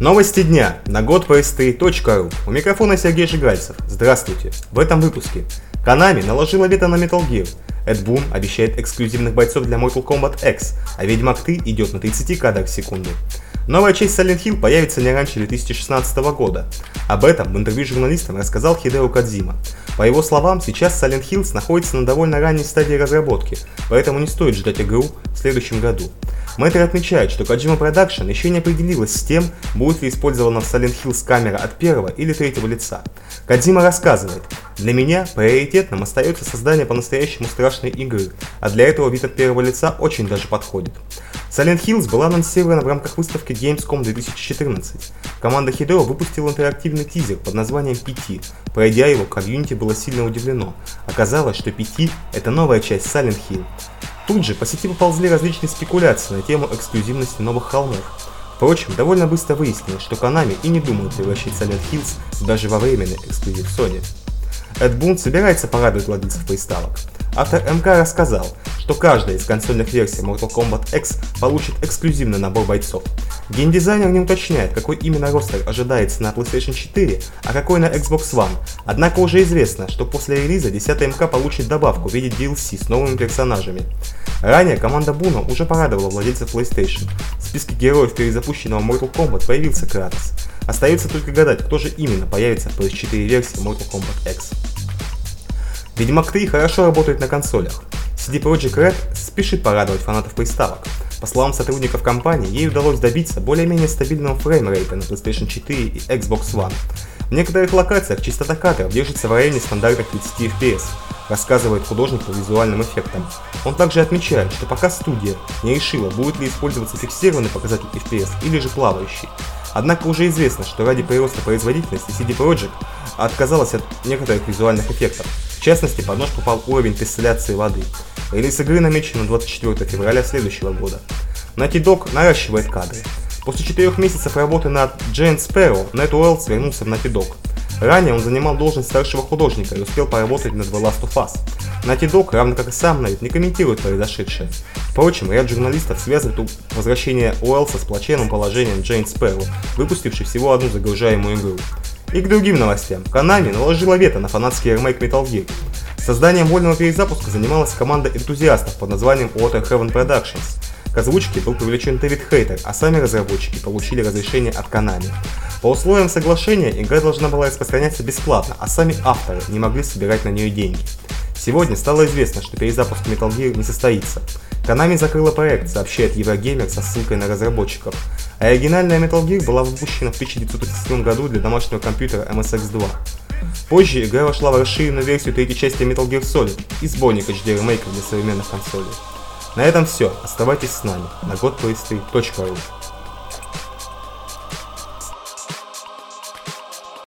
Новости дня на год PS3.ru. У микрофона Сергей Жигальцев. Здравствуйте. В этом выпуске. Konami наложила вето на Metal Gear. Эд Бун обещает эксклюзивных бойцов для Mortal Kombat X, а Ведьмак 3 идет на 30 кадрах в секунду. Новая часть Silent Hill появится не раньше 2016 года. Об этом в интервью журналистам рассказал Хидео Кадзима. По его словам, сейчас Silent Hills находится на довольно ранней стадии разработки, поэтому не стоит ждать игру в следующем году. Мэтр отмечает, что Kojima Production еще не определилась с тем, будет ли использована в Silent Hills камера от первого или третьего лица. Кадзима рассказывает, для меня приоритетным остается создание по-настоящему страшной игры, а для этого вид от первого лица очень даже подходит. Silent Hills была анонсирована в рамках выставки Gamescom 2014. Команда Hideo выпустила интерактивный тизер под названием PT. Пройдя его, комьюнити было сильно удивлено. Оказалось, что PT — это новая часть Silent Hill. Тут же по сети поползли различные спекуляции на тему эксклюзивности новых холмов. Впрочем, довольно быстро выяснилось, что Konami и не думают превращать Silent Hills даже во временный эксклюзив Sony. Эд Бун собирается порадовать владельцев приставок. Автор МК рассказал, что каждая из консольных версий Mortal Kombat X получит эксклюзивный набор бойцов. Геймдизайнер не уточняет, какой именно ростер ожидается на PlayStation 4, а какой на Xbox One, однако уже известно, что после релиза 10 МК получит добавку в виде DLC с новыми персонажами. Ранее команда Буна уже порадовала владельцев PlayStation. В списке героев перезапущенного Mortal Kombat появился Кратос. Остается только гадать, кто же именно появится в PS4 версии Mortal Kombat X. Ведьмак 3 хорошо работает на консолях. CD Projekt Red спешит порадовать фанатов приставок. По словам сотрудников компании, ей удалось добиться более-менее стабильного фреймрейта на PlayStation 4 и Xbox One. В некоторых локациях частота кадров держится в районе стандартных 30 FPS, рассказывает художник по визуальным эффектам. Он также отмечает, что пока студия не решила, будет ли использоваться фиксированный показатель FPS или же плавающий. Однако уже известно, что ради прироста производительности CD Projekt отказалась от некоторых визуальных эффектов, в частности, под попал уровень пистолляции воды. Релиз игры намечен на 24 февраля следующего года. Naughty Dog наращивает кадры. После четырех месяцев работы над Giant Sparrow, Нед Уэллс вернулся в Naughty Dog. Ранее он занимал должность старшего художника и успел поработать над The Last of Us. Naughty Dog, равно как и сам Найт, не комментирует произошедшее. Впрочем, ряд журналистов связывает возвращение Уэллса с плачевным положением Джейн Спэрроу, выпустивший всего одну загружаемую игру. И к другим новостям. Konami наложила вето на фанатский ремейк Metal Gear. Созданием вольного перезапуска занималась команда энтузиастов под названием Water Heaven Productions. К озвучке был привлечен Дэвид Хейтер, а сами разработчики получили разрешение от Konami. По условиям соглашения игра должна была распространяться бесплатно, а сами авторы не могли собирать на нее деньги. Сегодня стало известно, что перезапуск Metal Gear не состоится. Konami закрыла проект, сообщает Eurogamer со ссылкой на разработчиков. А оригинальная Metal Gear была выпущена в 1937 году для домашнего компьютера MSX2. Позже игра вошла в расширенную версию третьей части Metal Gear Solid и сборник HD ремейков для современных консолей. На этом все. Оставайтесь с нами на godplay3.ru